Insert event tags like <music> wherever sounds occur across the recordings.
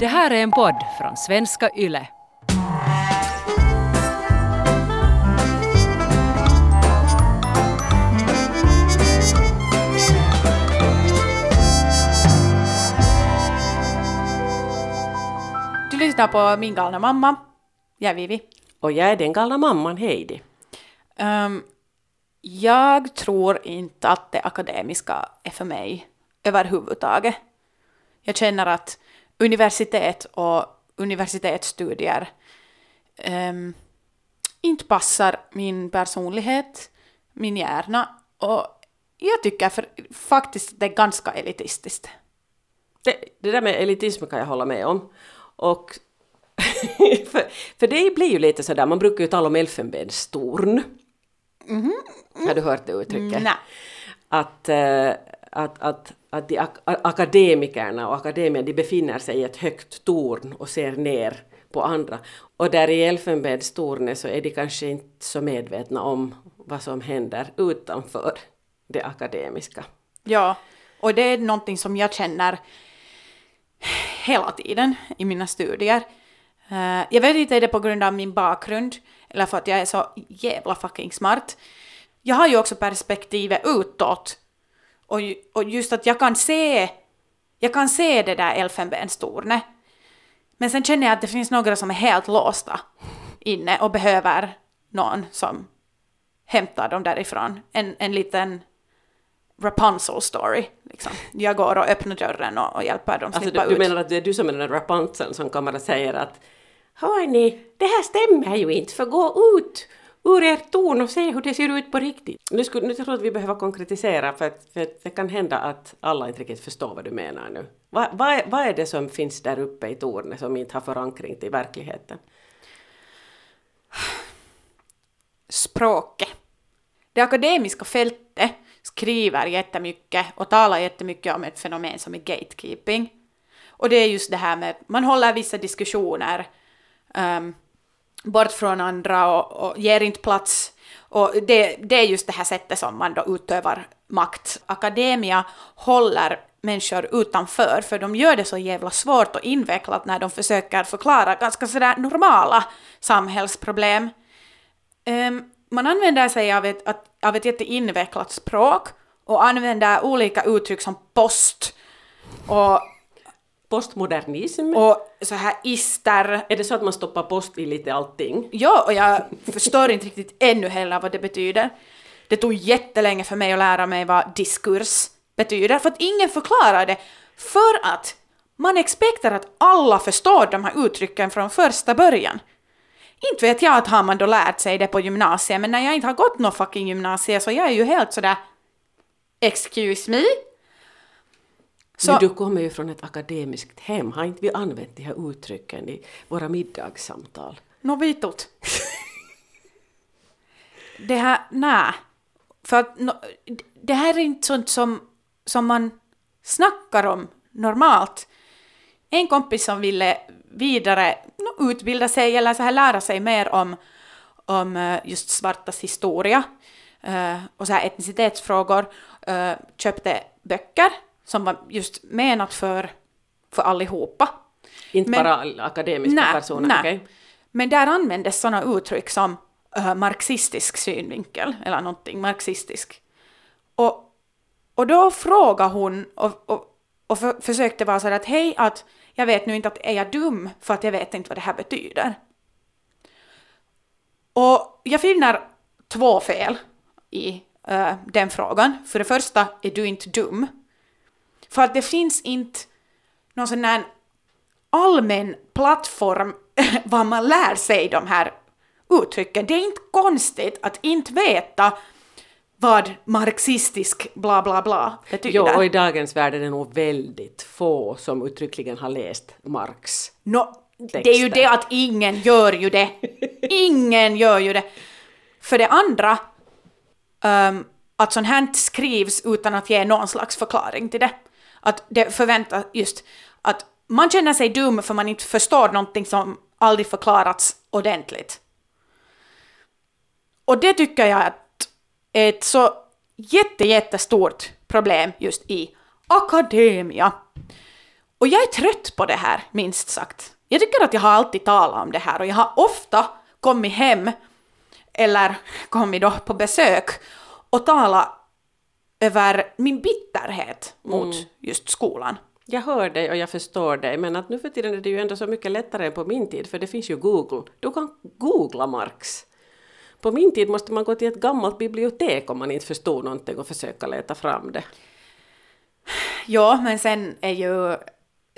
Det här är en podd från svenska YLE. Du lyssnar på Min galna mamma. Jag är Vivi. Och jag är den galna mamman Heidi. Ehm, jag tror inte att det akademiska är för mig överhuvudtaget. Jag känner att universitet och universitetsstudier ehm, inte passar min personlighet, min hjärna och jag tycker för, faktiskt det är ganska elitistiskt. Det, det där med elitism kan jag hålla med om. Och <laughs> för, för det blir ju lite sådär, man brukar ju tala om elfenbenstorn. Har du hört det uttrycket? Nej. Att, eh, att, att, att de ak akademikerna och akademien de befinner sig i ett högt torn och ser ner på andra. Och där i elfenbenstornet så är de kanske inte så medvetna om vad som händer utanför det akademiska. Ja, och det är någonting som jag känner hela tiden i mina studier. Eh, jag vet inte, är det på grund av min bakgrund eller för att jag är så jävla fucking smart. Jag har ju också perspektivet utåt. Och, och just att jag kan se, jag kan se det där elfenbenstornet. Men sen känner jag att det finns några som är helt låsta inne och behöver någon som hämtar dem därifrån. En, en liten Rapunzel story. Liksom. Jag går och öppnar dörren och, och hjälper dem Alltså slippa du, du ut. menar att det är du som är den där Rapunzeln som kommer och säger att Hörni, det här stämmer ju inte, för gå ut ur ert torn och se hur det ser ut på riktigt. Nu, skulle, nu tror jag att vi behöver konkretisera för att, för att det kan hända att alla inte riktigt förstår vad du menar nu. Vad, vad, är, vad är det som finns där uppe i tornet som inte har förankring till verkligheten? språket. Det akademiska fältet skriver jättemycket och talar jättemycket om ett fenomen som är gatekeeping. Och det är just det här med att man håller vissa diskussioner ehm, bort från andra och, och ger inte plats. Och det, det är just det här sättet som man då utövar makt. Akademia håller människor utanför för de gör det så jävla svårt och invecklat när de försöker förklara ganska sådär normala samhällsproblem. Um, man använder sig av ett, att- av ett jätteinvecklat språk och använder olika uttryck som post och, Postmodernism? och så här ister. är det så att man stoppar post i lite allting? Ja, och jag förstår inte riktigt ännu heller vad det betyder. Det tog jättelänge för mig att lära mig vad diskurs betyder, för att ingen förklarar det. För att man expektar att alla förstår de här uttrycken från första början. Inte vet jag att har man då lärt sig det på gymnasiet, men när jag inte har gått någon fucking gymnasie så jag är ju helt sådär excuse me. Så, Men du kommer ju från ett akademiskt hem, har inte vi använt de här uttrycken i våra middagssamtal? Nå vitut. det här, nej. För att no, det här är inte sånt som, som man snackar om normalt. En kompis som ville vidare no, utbilda sig eller så här lära sig mer om, om eh, just svartas historia eh, och så här etnicitetsfrågor eh, köpte böcker som var just menat för, för allihopa. Inte Men- bara akademiska Nej, personer, nej. okej? Men där användes sådana uttryck som äh, marxistisk synvinkel, eller någonting marxistisk. Och, och då frågade hon och, och, och för, försökte vara så att hej, att jag vet nu inte att är jag dum för att jag vet inte vad det här betyder. Och jag finner två fel i äh, den frågan. För det första är du inte dum. För att det finns inte någon sån här allmän plattform <laughs> var man lär sig de här uttrycken. Det är inte konstigt att inte veta vad marxistisk bla bla bla betyder. Jo, och i dagens värld är det nog väldigt få som uttryckligen har läst Marx. Nå, det är ju texter. det att ingen gör ju det. Ingen gör ju det. För det andra, ehm, att sånt här skrivs utan att ge någon slags förklaring till det. Att det förväntas just att man känner sig dum för man inte förstår någonting som aldrig förklarats ordentligt. Och det tycker jag att är ett så jätte, jättestort problem just i akademia. Och jag är trött på det här, minst sagt. Jag tycker att jag har alltid talat om det här och jag har ofta kommit hem eller kommit då på besök och talat över min bitterhet mot just skolan. Jag hör dig och jag förstår dig, men att nu för tiden är det ju ändå så mycket lättare än på min tid, för det finns ju Google. Du kan googla Marx. På min tid måste man gå till ett gammalt bibliotek om man inte förstod någonting och försöka leta fram det. Ja, men sen är ju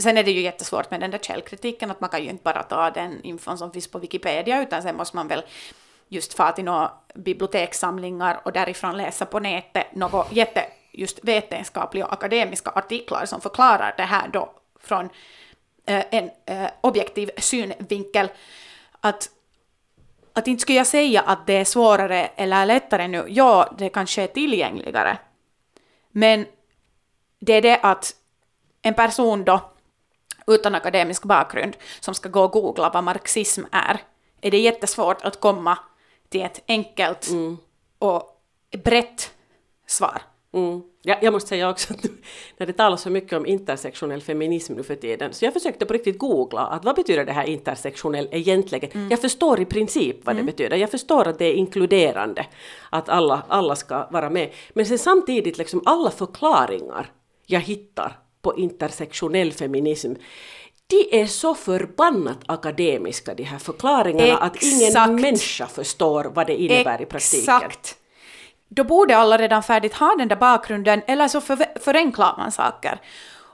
Sen är det ju jättesvårt med den där källkritiken, att man kan ju inte bara ta den infon som finns på Wikipedia, utan sen måste man väl just fara till några bibliotekssamlingar och därifrån läsa på nätet något jätte just vetenskapliga och akademiska artiklar som förklarar det här då från eh, en eh, objektiv synvinkel. Att, att inte skulle jag säga att det är svårare eller lättare nu. Ja, det kanske är tillgängligare. Men det är det att en person då utan akademisk bakgrund som ska gå och googla vad marxism är, är det jättesvårt att komma till ett enkelt Mm. och brett svar. Mm. Ja, jag måste säga också att <laughs> när det talas så mycket om intersektionell feminism nu för tiden, så jag försökte på riktigt googla att vad betyder det här intersektionell egentligen? Jag förstår i princip vad det betyder, jag förstår att det är inkluderande, att alla, alla ska vara med. Men sen samtidigt liksom alla förklaringar jag hittar på intersektionell feminism, de är så förbannat akademiska de här förklaringarna att ingen Exakt. människa förstår vad det innebär i praktiken. Exakt. Då borde alla redan färdigt ha den där bakgrunden, eller så för, förenklar man saker.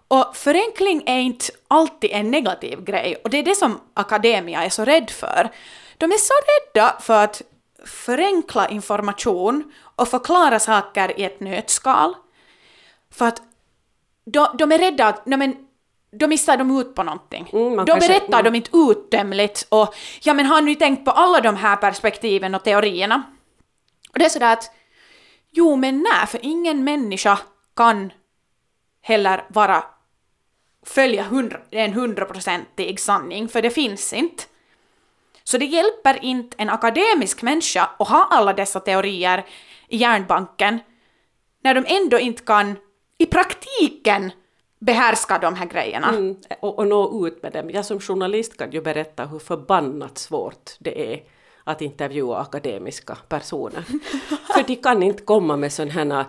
Och förenkling är inte alltid en negativ grej, och det är det som akademia är så rädd för. De är så rädda för att förenkla information och förklara saker i ett nötskal. För att de, de är rädda att, nej men, då missar de ut på någonting. Mm, då kanske- berättar mm. de inte uttömligt och ja men har ni tänkt på alla de här perspektiven och teorierna? Och det är sådär att jo men nej, för ingen människa kan heller vara följa hundra, en hundraprocentig sanning, för det finns inte. Så det hjälper inte en akademisk människa att ha alla dessa teorier i hjärnbanken när de ändå inte kan i praktiken behärska de här grejerna. Mm, och, och nå ut med dem. Jag som journalist kan ju berätta hur förbannat svårt det är att intervjua akademiska personer. <laughs> För de kan inte komma med sådana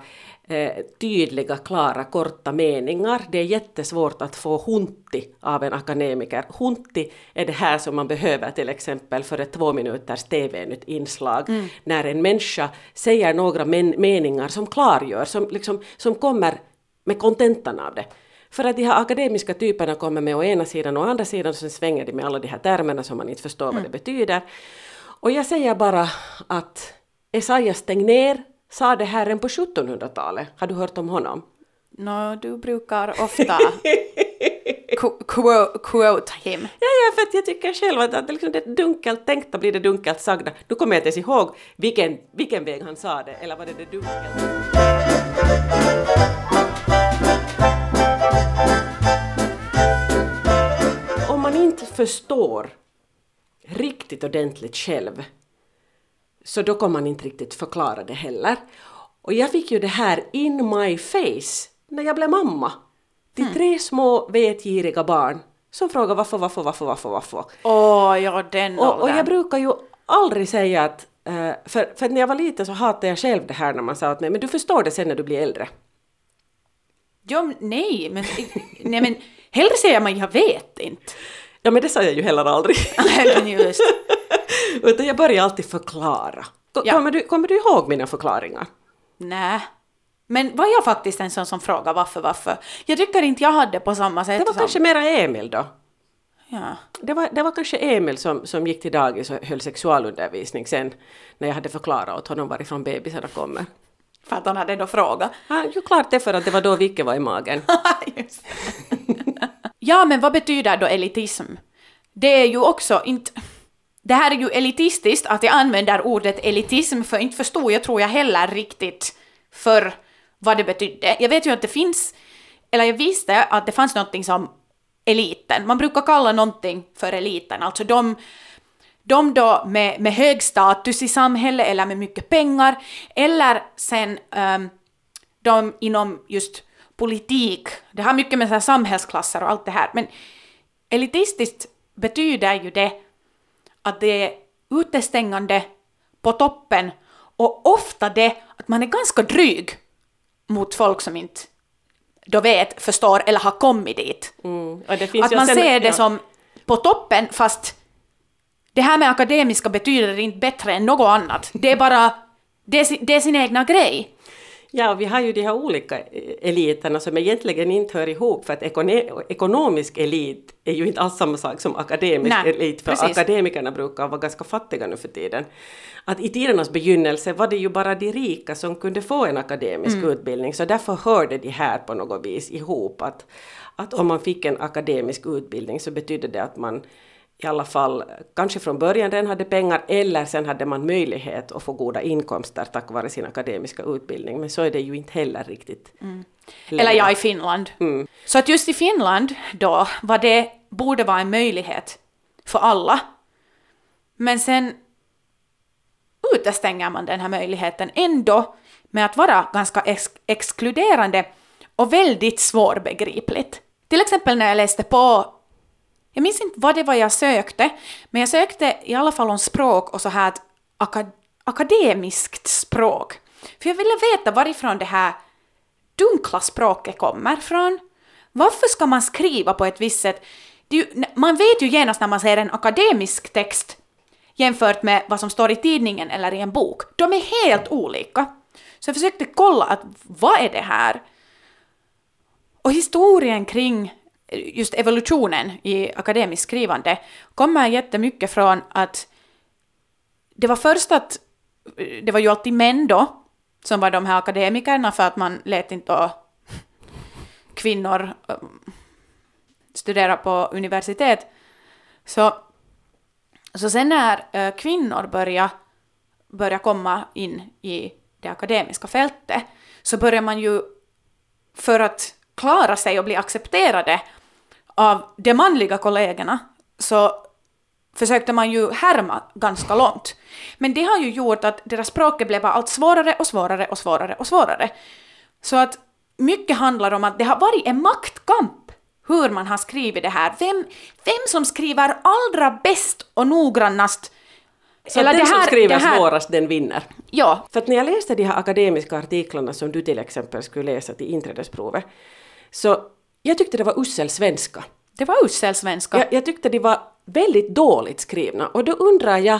här eh, tydliga, klara, korta meningar. Det är jättesvårt att få hunti av en akademiker. Hunti är det här som man behöver till exempel för ett två minuters TV-nytt inslag. När en människa säger några men- meningar som klargör, som, liksom, som kommer med kontentan av det. För att de här akademiska typerna kommer med å ena sidan och å andra sidan så svänger de med alla de här termerna som man inte förstår vad det betyder. Och jag säger bara att Esaias Tegnér sa det här redan på 1700-talet. Har du hört om honom? Nå, du brukar ofta <laughs> qu- quote, quote him. Ja, ja, för att jag tycker själv att, att liksom det dunkelt tänkta blir det dunkelt sagda. Nu kommer jag inte ens ihåg vilken, vilken väg han sa det, eller var det det dunkelt? Inte förstår riktigt ordentligt själv så då kommer man inte riktigt förklara det heller. Och jag fick ju det här in my face när jag blev mamma. De tre små vetgiriga barn som frågar varför, varför, varför, varför, varför. Åh, ja den Och, och jag brukar ju aldrig säga att, eh, för, för när jag var liten så hatade jag själv det här när man sa åt mig, men du förstår det sen när du blir äldre. Ja, nej, men, nej, men hellre säger man jag vet inte. Ja men det sa jag ju heller aldrig. <laughs> Just. <laughs> Utan jag börjar alltid förklara. Ja. Kommer, du, kommer du ihåg mina förklaringar? Nej. Men var jag faktiskt en sån som frågar varför, varför? Jag tycker inte jag hade på samma sätt Det var som... kanske mera Emil då. Ja. Det var, det var kanske Emil som, som gick till dagis och höll sexualundervisning sen när jag hade förklarat åt honom varifrån bebisarna kommer. För att han hade då frågat. Ja, ju klart det för att det var då Vicke var i magen. <laughs> Just ja, men vad betyder då elitism? Det är ju också inte... Det här är ju elitistiskt att jag använder ordet elitism, för inte förstod jag tror jag heller riktigt för vad det betydde. Jag vet ju att det finns, eller jag visste att det fanns någonting som eliten. Man brukar kalla någonting för eliten, alltså de, de då med, med hög status i samhället eller med mycket pengar, eller sen um, de inom just politik, det har mycket med så samhällsklasser och allt det här, men elitistiskt betyder ju det att det är utestängande på toppen och ofta det att man är ganska dryg mot folk som inte då vet, förstår eller har kommit dit. Mm. Att man sen- ser det ja. som på toppen fast det här med akademiska betyder inte bättre än något annat. Det är bara, det är, sin- det är sin egna grej. Ja, vi har ju de här olika eliterna som egentligen inte hör ihop för att ekonomisk elit är ju inte alls samma sak som akademisk Nej, elit för precis. akademikerna brukar vara ganska fattiga nu för tiden. Att i tidernas begynnelse var det ju bara de rika som kunde få en akademisk Mm. utbildning så därför hörde de här på något vis ihop att, att om man fick en akademisk utbildning så betydde det att man i alla fall kanske från början redan hade pengar eller sen hade man möjlighet att få goda inkomster tack vare sin akademiska utbildning. Men så är det ju inte heller riktigt. Mm. Eller ja, i Finland. Så att just i Finland då var det, borde vara en möjlighet för alla. Men sen utestänger man den här möjligheten ändå med att vara ganska ex exkluderande och väldigt svårbegripligt. Till exempel när jag läste på, jag minns inte vad det var jag sökte, men jag sökte i alla fall om språk och så här ett akad akademiskt språk. För jag ville veta varifrån det här dunkla språket kommer från. Varför ska man skriva på ett visst sätt? Ju, man vet ju genast när man ser en akademisk text jämfört med vad som står i tidningen eller i en bok. De är helt olika. Så jag försökte kolla att vad är det här? Och historien kring just evolutionen i akademiskt skrivande kommer jättemycket från att det var först att det var ju alltid män då som var de här akademikerna för att man lät inte kvinnor eh, studera på universitet. Så, så sen när eh, kvinnor började började komma in i det akademiska fältet så börjar man ju för att klara sig och bli accepterade av de manliga kollegorna så försökte man ju härma ganska långt. Men det har ju gjort att deras språket blev allt svårare och svårare och svårare och svårare. Så att mycket handlar om att det har varit en maktkamp hur man har skrivit det här. Vem, vem som skriver allra bäst och noggrannast. Så att den som skriver här- svårast, den vinner. Ja, För att när jag läste de här akademiska artiklarna som du till exempel skulle läsa till inträdesprovet, så jag tyckte det var usel svenska. det var usel svenska. Jag, jag tyckte de var väldigt dåligt skrivna och då undrar jag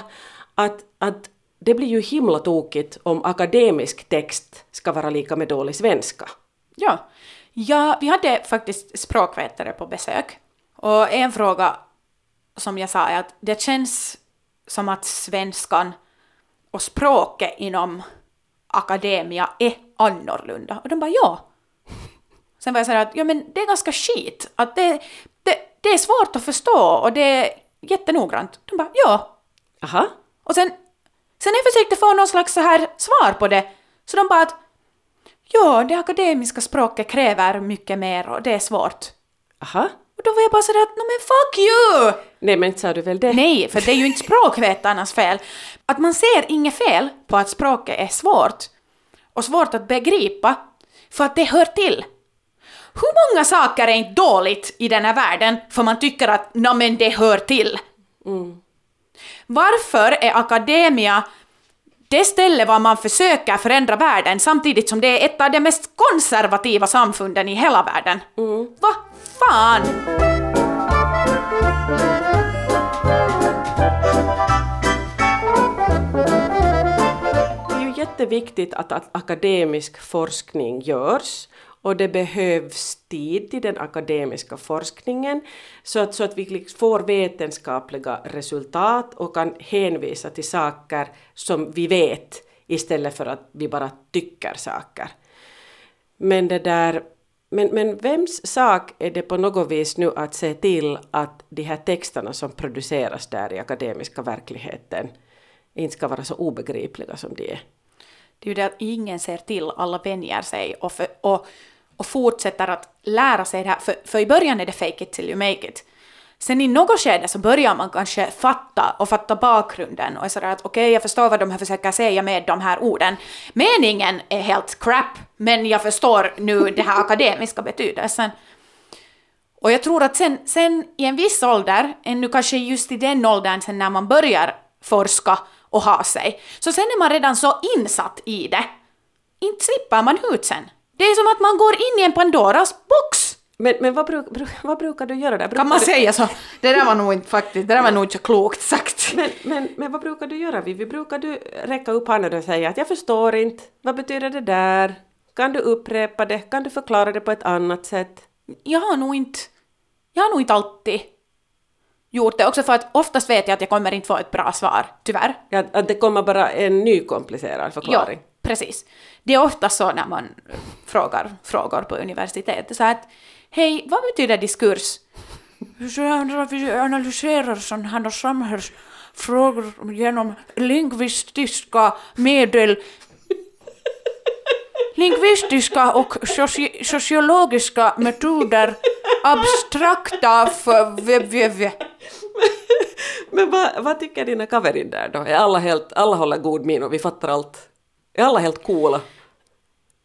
att, att det blir ju himla tokigt om akademisk text ska vara lika med dålig svenska. Ja. ja, vi hade faktiskt språkvetare på besök. Och en fråga som jag sa är att det känns som att svenskan och språket inom akademia är annorlunda. Och de bara ja. Sen var jag sådär att ja men det är ganska skit. Att det, det, det är svårt att förstå och det är jättenoggrant. De bara ja. Aha, Och sen, sen jag försökte få någon slags så här svar på det, så de bara att ja, det akademiska språket kräver mycket mer och det är svårt. aha. Och då var jag bara sådär att men fuck you! Nej men inte sa du väl det? Nej, för det är ju inte språkvetarnas fel. Att man ser inget fel på att språket är svårt och svårt att begripa, för att det hör till. Hur många saker är inte dåligt i den här världen för man tycker att men det hör till? Varför är akademia det ställe var man försöker förändra världen samtidigt som det är ett av de mest konservativa samfunden i hela världen? Va fan? Det är ju jätteviktigt att, att akademisk forskning görs och det behövs tid till den akademiska forskningen så att, så att vi liksom får vetenskapliga resultat och kan hänvisa till saker som vi vet istället för att vi bara tycker saker. Men det där men, men vems sak är det på något vis nu att se till att de här texterna som produceras där i akademiska verkligheten inte ska vara så obegripliga som de är? Det är ju det att ingen ser till, alla vänjer sig och, för, och, och fortsätter att lära sig det här. För, för i början är det fake it till you make it. Sen i något skede så börjar man kanske fatta och fatta bakgrunden och är sådär att okej, okay, jag förstår vad de här försöker säga med de här orden. Meningen är helt crap, men jag förstår nu det här akademiska betydelsen. Och jag tror att sen, sen i en viss ålder, ännu kanske just i den åldern sen när man börjar forska och ha sig, så sen är man redan så insatt i det. Inte slipper man ut sen. Det är som att man går in i en Pandoras box. Men, men vad, bruk, bru, vad brukar du göra där? Brukar kan man du, säga så? Det där var nog inte faktiskt, det där var nog inte så klokt sagt. Men, men, men vad brukar du göra Vivi? Brukar du räcka upp handen och säga att jag förstår inte, vad betyder det där? Kan du upprepa det? Kan du förklara det på ett annat sätt? Jag har nog inte, jag har nog inte alltid gjort det, också för att oftast vet jag att jag kommer inte få ett bra svar, tyvärr. Ja, att det kommer bara en ny komplicerad förklaring? Ja, precis. Det är ofta så när man frågar frågor på universitetet, så att hej, vad betyder diskurs? Vi analyserar sådana här samhällsfrågor genom lingvistiska medel lingvistiska och soci sociologiska metoder, abstrakta för... Men vad, vad tycker dina kaverin där då? Är alla, helt, alla håller god min och vi fattar allt? Är alla helt coola?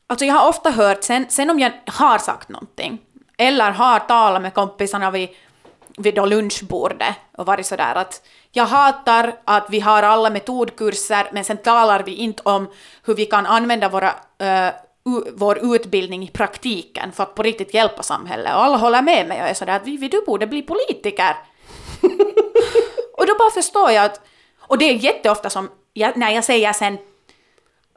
Alltså jag har ofta hört, sen, sen om jag har sagt någonting, eller har talat med kompisarna vid, vid då lunchbordet och varit sådär att jag hatar att vi har alla metodkurser men sen talar vi inte om hur vi kan använda våra, uh, vår utbildning i praktiken för att på riktigt hjälpa samhället. Och alla håller med mig och är sådär att vi, du borde bli politiker. <laughs> och då bara förstår jag att, och det är jätteofta som jag, när jag säger sen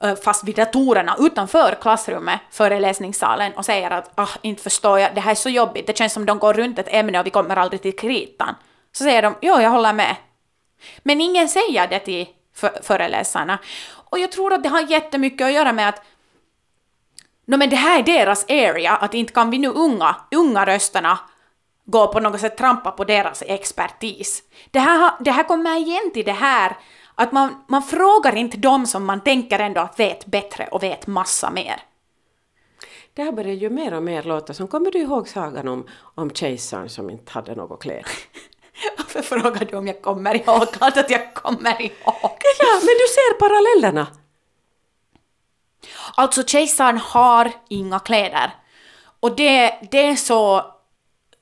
Eh, fast vid datorerna utanför klassrummet, föreläsningssalen och säger att ah, inte förstår jag, det här är så jobbigt, det känns som de går runt ett ämne och vi kommer aldrig till kritan. Så säger de, jo, jag håller med. Men ingen säger det till föreläsarna. Och jag tror att det har jättemycket att göra med att no, men det här är deras area, att inte kan vi nu unga, unga rösterna gå på något sätt trampa på deras expertis. Det här, det här kommer igen till det här att man, man frågar inte dem som man tänker ändå att vet bättre och vet massa mer. Det här börjar ju mer och mer låta som, kommer du ihåg sagan om, om kejsaren som inte hade något kläder? <laughs> Varför frågar du om jag kommer ihåg? Klart att jag kommer ihåg. Ja, men du ser parallellerna. Alltså kejsaren har inga kläder. Och det, det är så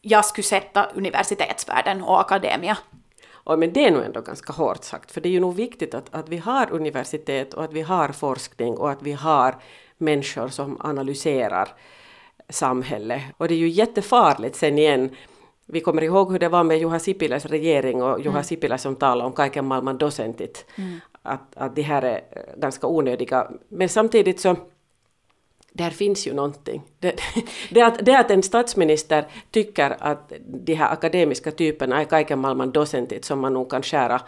jag skulle sätta universitetsvärlden och akademia. Och men det är nog ändå ganska hårt sagt, för det är ju nog viktigt att, att vi har universitet och att vi har forskning och att vi har människor som analyserar samhället. Och det är ju jättefarligt sen igen vi kommer ihåg hur det var med Juha Sipiläs regering och Juha mm. Sipilä som talade om kaiken maailman docentit. Mm. Att, att de här är ganska onödiga. Men samtidigt så där finns ju någonting. Det, <laughs> det, att, det att en statsminister tycker att de här akademiska typerna är kaiken maailman docentit som man nog kan skära,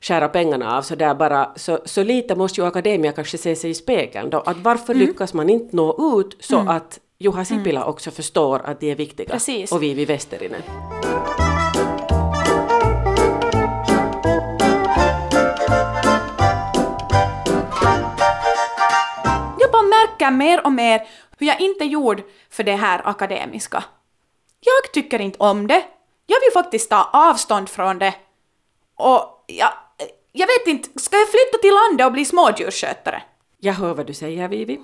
skära pengarna av så där bara, så, så lite måste ju akademia kanske se sig i spegeln då, att varför mm. lyckas man inte nå ut så mm. att Juha Sipilä mm. också förstår att de är viktiga Precis. och vi vid Västerinen. Märker mer och mer hur jag inte är gjord för det här akademiska. Jag tycker inte om det. Jag vill faktiskt ta avstånd från det. Och jag, jag vet inte, ska jag flytta till landet och bli smådjursskötare? Jag hör vad du säger Vivi.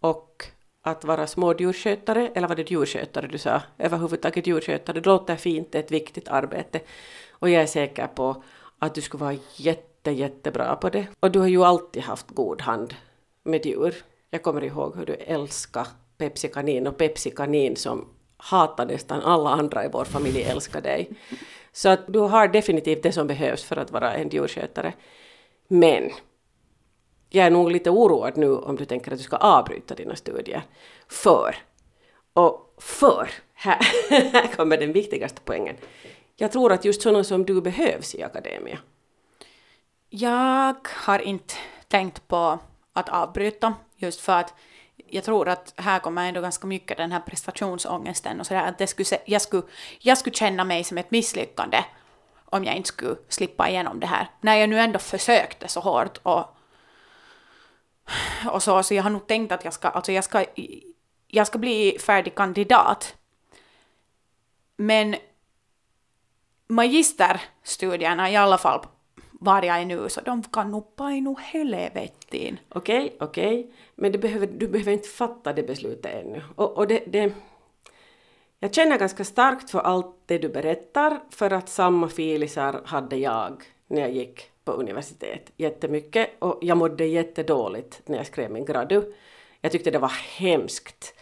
Och att vara smådjursskötare, eller var det djurskötare du sa? Överhuvudtaget djurskötare, det låter fint, det är ett viktigt arbete. Och jag är säker på att du skulle vara jätte, jättebra på det. Och du har ju alltid haft god hand med djur. Jag kommer ihåg hur du älskade Pepsi Kanin och Pepsi Kanin som hatar nästan alla andra i vår familj älskar dig. Så att du har definitivt det som behövs för att vara en djurskötare. Men jag är nog lite oroad nu om du tänker att du ska avbryta dina studier. För, och för, här, <laughs> här kommer den viktigaste poängen. Jag tror att just sådana som du behövs i akademia. Jag har inte tänkt på att avbryta just för att jag tror att här kommer ändå ganska mycket den här prestationsångesten och sådär att det skulle, jag, skulle, jag skulle känna mig som ett misslyckande om jag inte skulle slippa igenom det här. När jag nu ändå försökte så hårt och och så, så jag har nog tänkt att jag ska, alltså jag ska, jag ska bli färdig kandidat. Men magisterstudierna i alla fall var jag är nu, så de kan nog painu helvetin. Okej, okej, men du behöver, du behöver inte fatta det beslutet ännu. Och, och det, det, jag känner ganska starkt för allt det du berättar, för att samma filisar hade jag när jag gick på universitet jättemycket och jag mådde jättedåligt när jag skrev min gradu. Jag tyckte det var hemskt.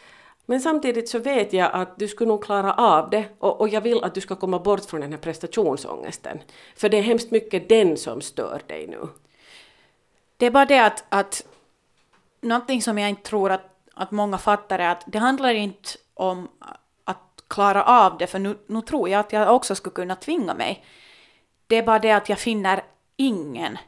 Men samtidigt så vet jag att du skulle nog klara av det och, och jag vill att du ska komma bort från den här prestationsångesten. För det är hemskt mycket den som stör dig nu. Det är bara det att, att någonting som jag inte tror att, att många fattar är att det handlar inte om att klara av det, för nu, nu tror jag att jag också skulle kunna tvinga mig. Det är bara det att jag finner ingen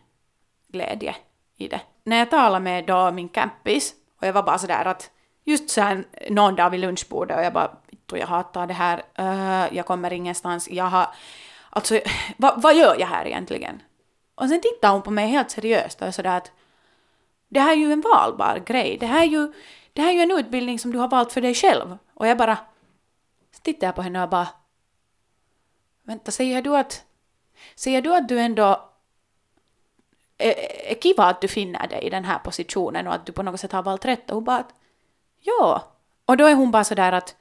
glädje i det. När jag talade med då min campis, och jag var bara sådär att just så här någon dag vid lunchbordet och jag bara jag hatar det här, uh, jag kommer ingenstans, jag har, alltså <laughs> vad, vad gör jag här egentligen? Och sen tittar hon på mig helt seriöst och sådär att det här är ju en valbar grej, det här är ju, det här är ju en utbildning som du har valt för dig själv. Och jag bara, tittar jag på henne och bara, vänta, säger du att, säger du att du ändå e-, e-, är, är kiva att du finner dig i den här positionen och att du på något sätt har valt rätt? Och hon bara att, ja. Och då är hon bara sådär att,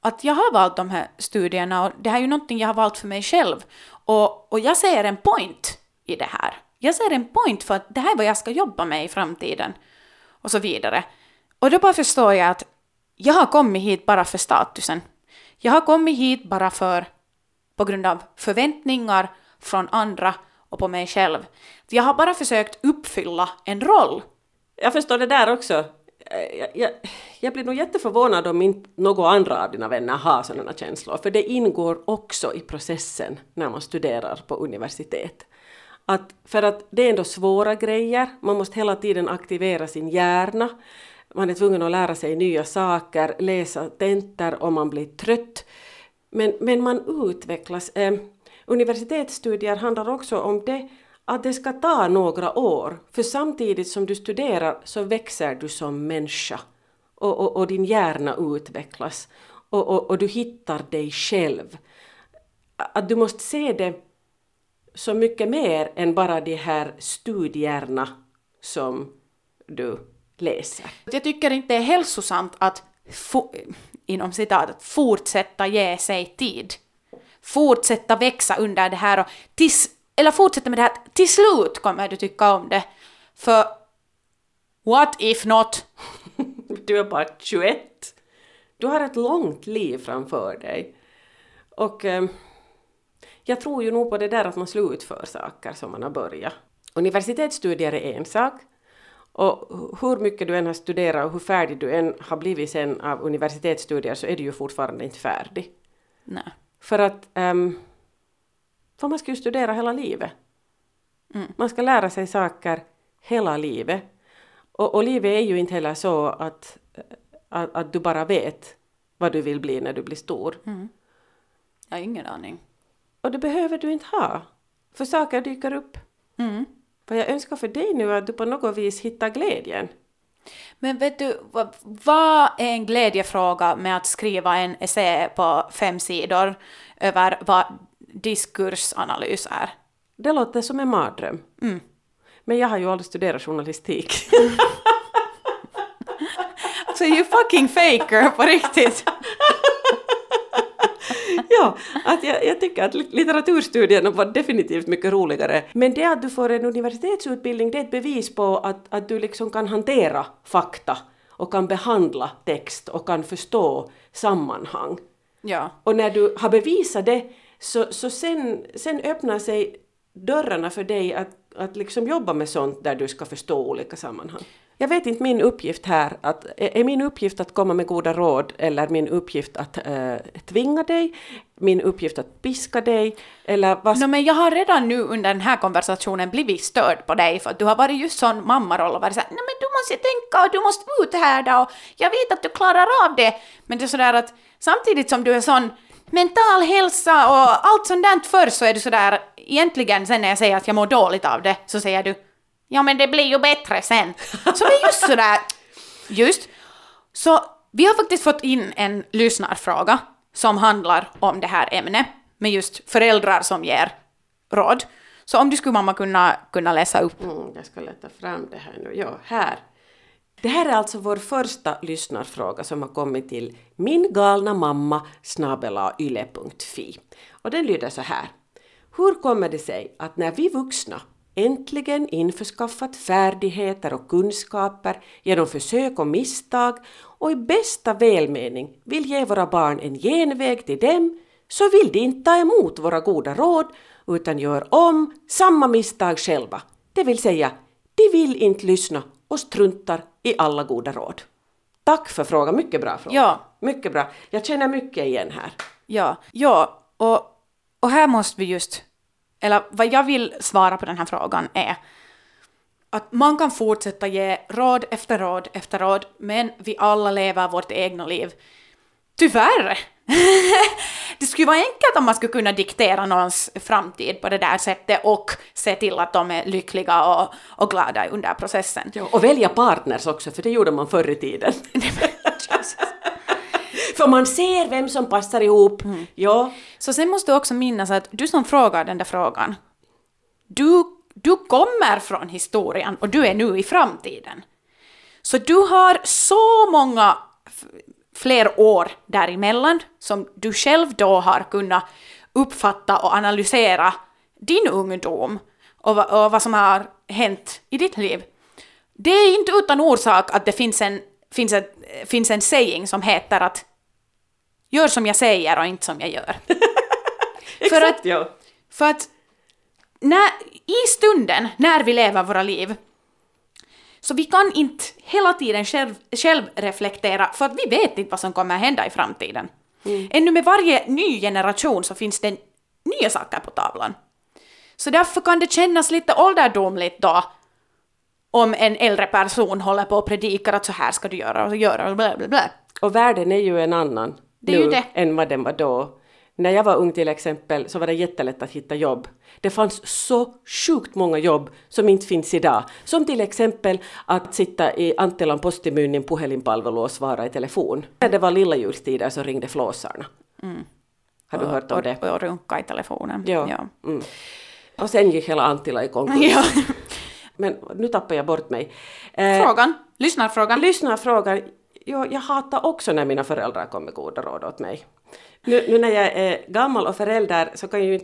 att jag har valt de här studierna och det här är ju någonting jag har valt för mig själv. Och, och jag ser en point i det här. Jag ser en point för att det här är vad jag ska jobba med i framtiden. Och så vidare. Och då bara förstår jag att jag har kommit hit bara för statusen. Jag har kommit hit bara för, på grund av förväntningar från andra och på mig själv. Jag har bara försökt uppfylla en roll. Jag förstår det där också. Eh, jag, jag, jag blir nog jätteförvånad om inte några andra av dina vänner har sådana känslor, för det ingår också i processen när man studerar på universitet. Att, för att det är ändå svåra grejer, man måste hela tiden aktivera sin hjärna, man är tvungen att lära sig nya saker, läsa tentor och man blir trött. Men, men man utvecklas. Eh, universitetsstudier handlar också om det att det ska ta några år, för samtidigt som du studerar så växer du som människa och, och, och din hjärna utvecklas och, och, och du hittar dig själv. Att du måste se det så mycket mer än bara de här studierna som du läser. Jag tycker inte det är hälsosamt att inom citat, fortsätta ge sig tid. Fortsätta växa under det här och tills, eller fortsätta med det här, till slut kommer du tycka om det. För what if not? <laughs> du är bara 21. Du har ett långt liv framför dig. Och eh, jag tror ju nog på det där att man slutför saker som man har börjat. Universitetsstudier är en sak. Och hur mycket du än har studerat och hur färdig du än har blivit sen av universitetsstudier så är du ju fortfarande inte färdig. Nej. För att um, för man ska ju studera hela livet. Mm. Man ska lära sig saker hela livet. Och, och livet är ju inte heller så att, att, att, du bara vet vad du vill bli när du blir stor. Mm. Jag har ingen aning. Och det behöver du inte ha. För saker dyker upp. Mm. Vad jag önskar för dig nu är att du på något vis hittar glädjen. Men vet du, vad, vad är en glädjefråga med att skriva en essä på fem sidor över vad diskursanalys är? Det låter som en mardröm. Mm. Men jag har ju aldrig studerat journalistik. <laughs> Så you fucking faker på riktigt. <laughs> ja, att jag, jag tycker att litteraturstudierna var definitivt mycket roligare. Men det att du får en universitetsutbildning, det är ett bevis på att, att du liksom kan hantera fakta och kan behandla text och kan förstå sammanhang. Ja. Och när du har bevisat det så, så sen, sen öppnar sig dörrarna för dig att, att liksom jobba med sånt där du ska förstå olika sammanhang. Jag vet inte min uppgift här, att, är min uppgift att komma med goda råd eller min uppgift att äh, tvinga dig, min uppgift att piska dig eller vad... No, men jag har redan nu under den här konversationen blivit störd på dig för att du har varit just sån mammaroll och varit såhär nej men du måste tänka och du måste uthärda och jag vet att du klarar av det. Men det är sådär att samtidigt som du är sån mental hälsa och allt sånt där förr så är du sådär egentligen sen när jag säger att jag mår dåligt av det så säger du Ja men det blir ju bättre sen. Som är just sådär, just. Så vi har faktiskt fått in en lyssnarfråga som handlar om det här ämnet. med just föräldrar som ger råd. Så om du skulle mamma kunna, kunna läsa upp. Mm, jag ska leta fram det här nu. Ja, här. Det här är alltså vår första lyssnarfråga som har kommit till min galna mamma Och den lyder så här. Hur kommer det sig att när vi vuxna äntligen införskaffat färdigheter och kunskaper genom försök och misstag och i bästa välmening vill ge våra barn en genväg till dem så vill de inte ta emot våra goda råd utan gör om samma misstag själva. Det vill säga, de vill inte lyssna och struntar i alla goda råd. Tack för frågan, mycket bra fråga. Ja. Mycket bra. Jag känner mycket igen här. Ja, ja och, och här måste vi just, eller vad jag vill svara på den här frågan är att man kan fortsätta ge råd efter råd efter råd, men vi alla lever vårt egna liv. Tyvärr! Det skulle vara enkelt om man skulle kunna diktera någons framtid på det där sättet och se till att de är lyckliga och, och glada under processen. Ja, och välja partners också, för det gjorde man förr i tiden. <laughs> för man ser vem som passar ihop. Mm. Ja. Så sen måste du också minnas att du som frågar den där frågan, du, du kommer från historien och du är nu i framtiden. Så du har så många fler år däremellan som du själv då har kunnat uppfatta och analysera din ungdom och, och vad som har hänt i ditt liv. Det är inte utan orsak att det finns en, finns ett, finns en saying som heter att gör som jag säger och inte som jag gör. <laughs> För att. För att när, i stunden när vi lever våra liv så vi kan inte hela tiden själv, själv reflektera för att vi vet inte vad som kommer hända i framtiden. Mm. Ännu med varje ny generation så finns det nya saker på tavlan. Så därför kan det kännas lite ålderdomligt då om en äldre person håller på och predikar att så här ska du göra och göra och bla bla bla. Och världen är ju en annan nu än vad den var då. När jag var ung till exempel så var det jättelätt att hitta jobb. Det fanns så sjukt många jobb som inte finns idag. Som till exempel att sitta i Anttilan postimyynnin puhelinpalvelu och svara i telefon. När det var lilla julstider så ringde flåsarna. Mm. Har du och, hört om det? Och, och runka i telefonen. Ja. ja. Mm. Och sen gick hela Antila i konkurs. Ja. <laughs> Men nu tappar jag bort mig. Eh, frågan? Lyssnarfrågan? Lyssnarfrågan. Jo, jag hatar också när mina föräldrar kommer goda råd åt mig. Nu, nu, när jag är gammal och förälder så kan jag ju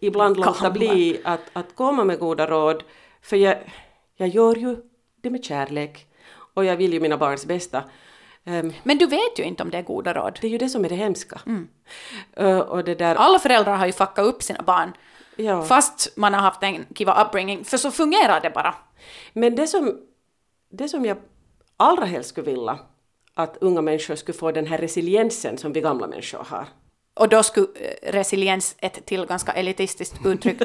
ibland låta bli att, att komma med goda råd, för jag, jag gör ju det med kärlek och jag vill ju mina barns bästa. Um, Men du vet ju inte om det är goda råd. Det är ju det som är det hemska. Mm. Uh, och det där... Alla föräldrar har ju fuckat upp sina barn. Ja. Fast man har haft en kiva upbringing, för så fungerar det bara. Men det som, det som jag allra helst skulle vilja att unga människor skulle få den här resiliensen som vi gamla människor har. Och då skulle eh, resiliens, ett till ganska elitistiskt uttryck,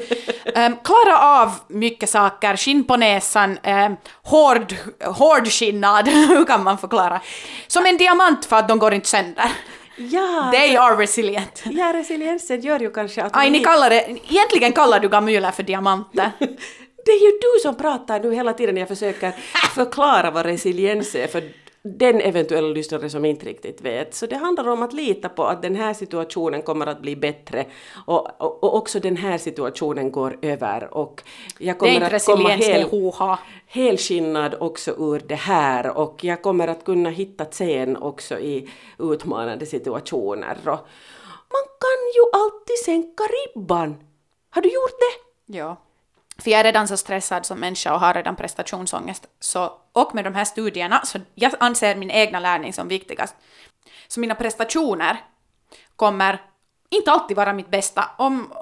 um, <laughs> klara av mycket saker, skinn på näsan, um, hård, hårdskinnad, <laughs> hur kan man förklara? Som en diamant för att de går inte sönder. Ja, They are resilient. Ja, resiliensen gör ju kanske att... Aj, ni kallar det, egentligen kallar du gamyler för diamanter. <laughs> det är ju du som pratar nu hela tiden när jag försöker förklara vad resiliens är, för den eventuella lyssnare som inte riktigt vet. Så det handlar om att lita på att den här situationen kommer att bli bättre och, och, och också den här situationen går över och jag kommer att komma hel, helskinnad också ur det här och jag kommer att kunna hitta sen också i utmanande situationer. Och man kan ju alltid sänka ribban. Har du gjort det? Ja. För jag är redan så stressad som människa och har redan prestationsångest. Så, och med de här studierna, så jag anser min egna lärning som viktigast. Så mina prestationer kommer inte alltid vara mitt bästa, om,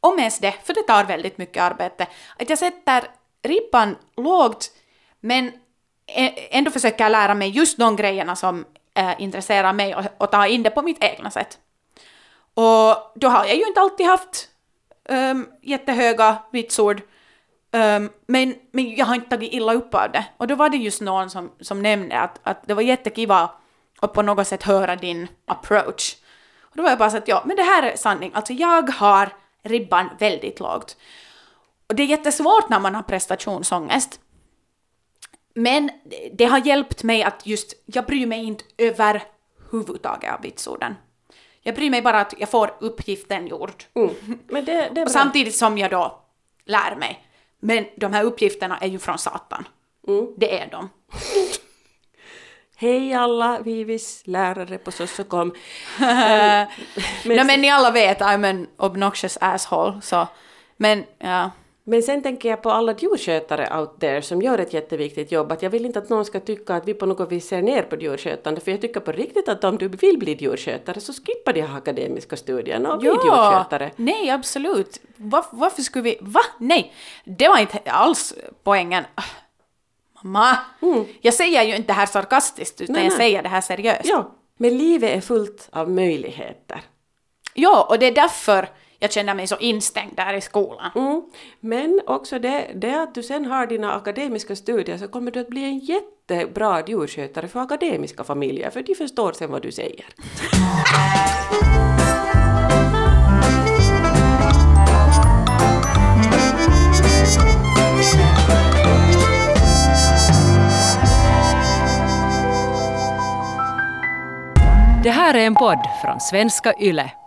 om ens det, för det tar väldigt mycket arbete. Att jag sätter ribban lågt, men ändå försöker lära mig just de grejerna som äh, intresserar mig och, och ta in det på mitt egna sätt. Och då har jag ju inte alltid haft um, jättehöga vitsord, Um, men, men jag har inte tagit illa upp av det. Och då var det just någon som, som nämnde att, att det var jättekiva att på något sätt höra din approach. Och då var jag bara så att ja, men det här är sanning. Alltså jag har ribban väldigt lågt. Och det är jättesvårt när man har prestationsångest. Men det har hjälpt mig att just, jag bryr mig inte överhuvudtaget av vitsorden. Jag bryr mig bara att jag får uppgiften gjord. Mm. Men det, det. Och samtidigt som jag då lär mig. Men de här uppgifterna är ju från Satan. Mm. Det är de. <laughs> Hej alla Vivis lärare på Sossokom. <laughs> men, Nej, men ni alla vet, I'm an obnoxious asshole. Så. Men ja. Men sen tänker jag på alla djurskötare out there som gör ett jätteviktigt jobb. Att jag vill inte att någon ska tycka att vi på något vis ser ner på djurskötande. För jag tycker på riktigt att om du vill bli djurskötare så skippa de här akademiska studierna och bli djurskötare. Nej, absolut. Var, varför skulle vi... Va? Nej, det var inte alls poängen. Mamma, mm. jag säger ju inte det här sarkastiskt utan nej, jag nej. säger det här seriöst. Ja, men livet är fullt av möjligheter. Ja, och det är därför jag känner mig så instängd där i skolan. Mm. Men också det, det att du sen har dina akademiska studier så kommer du att bli en jättebra djurskötare för akademiska familjer, för de förstår sen vad du säger. Det här är en podd från svenska YLE.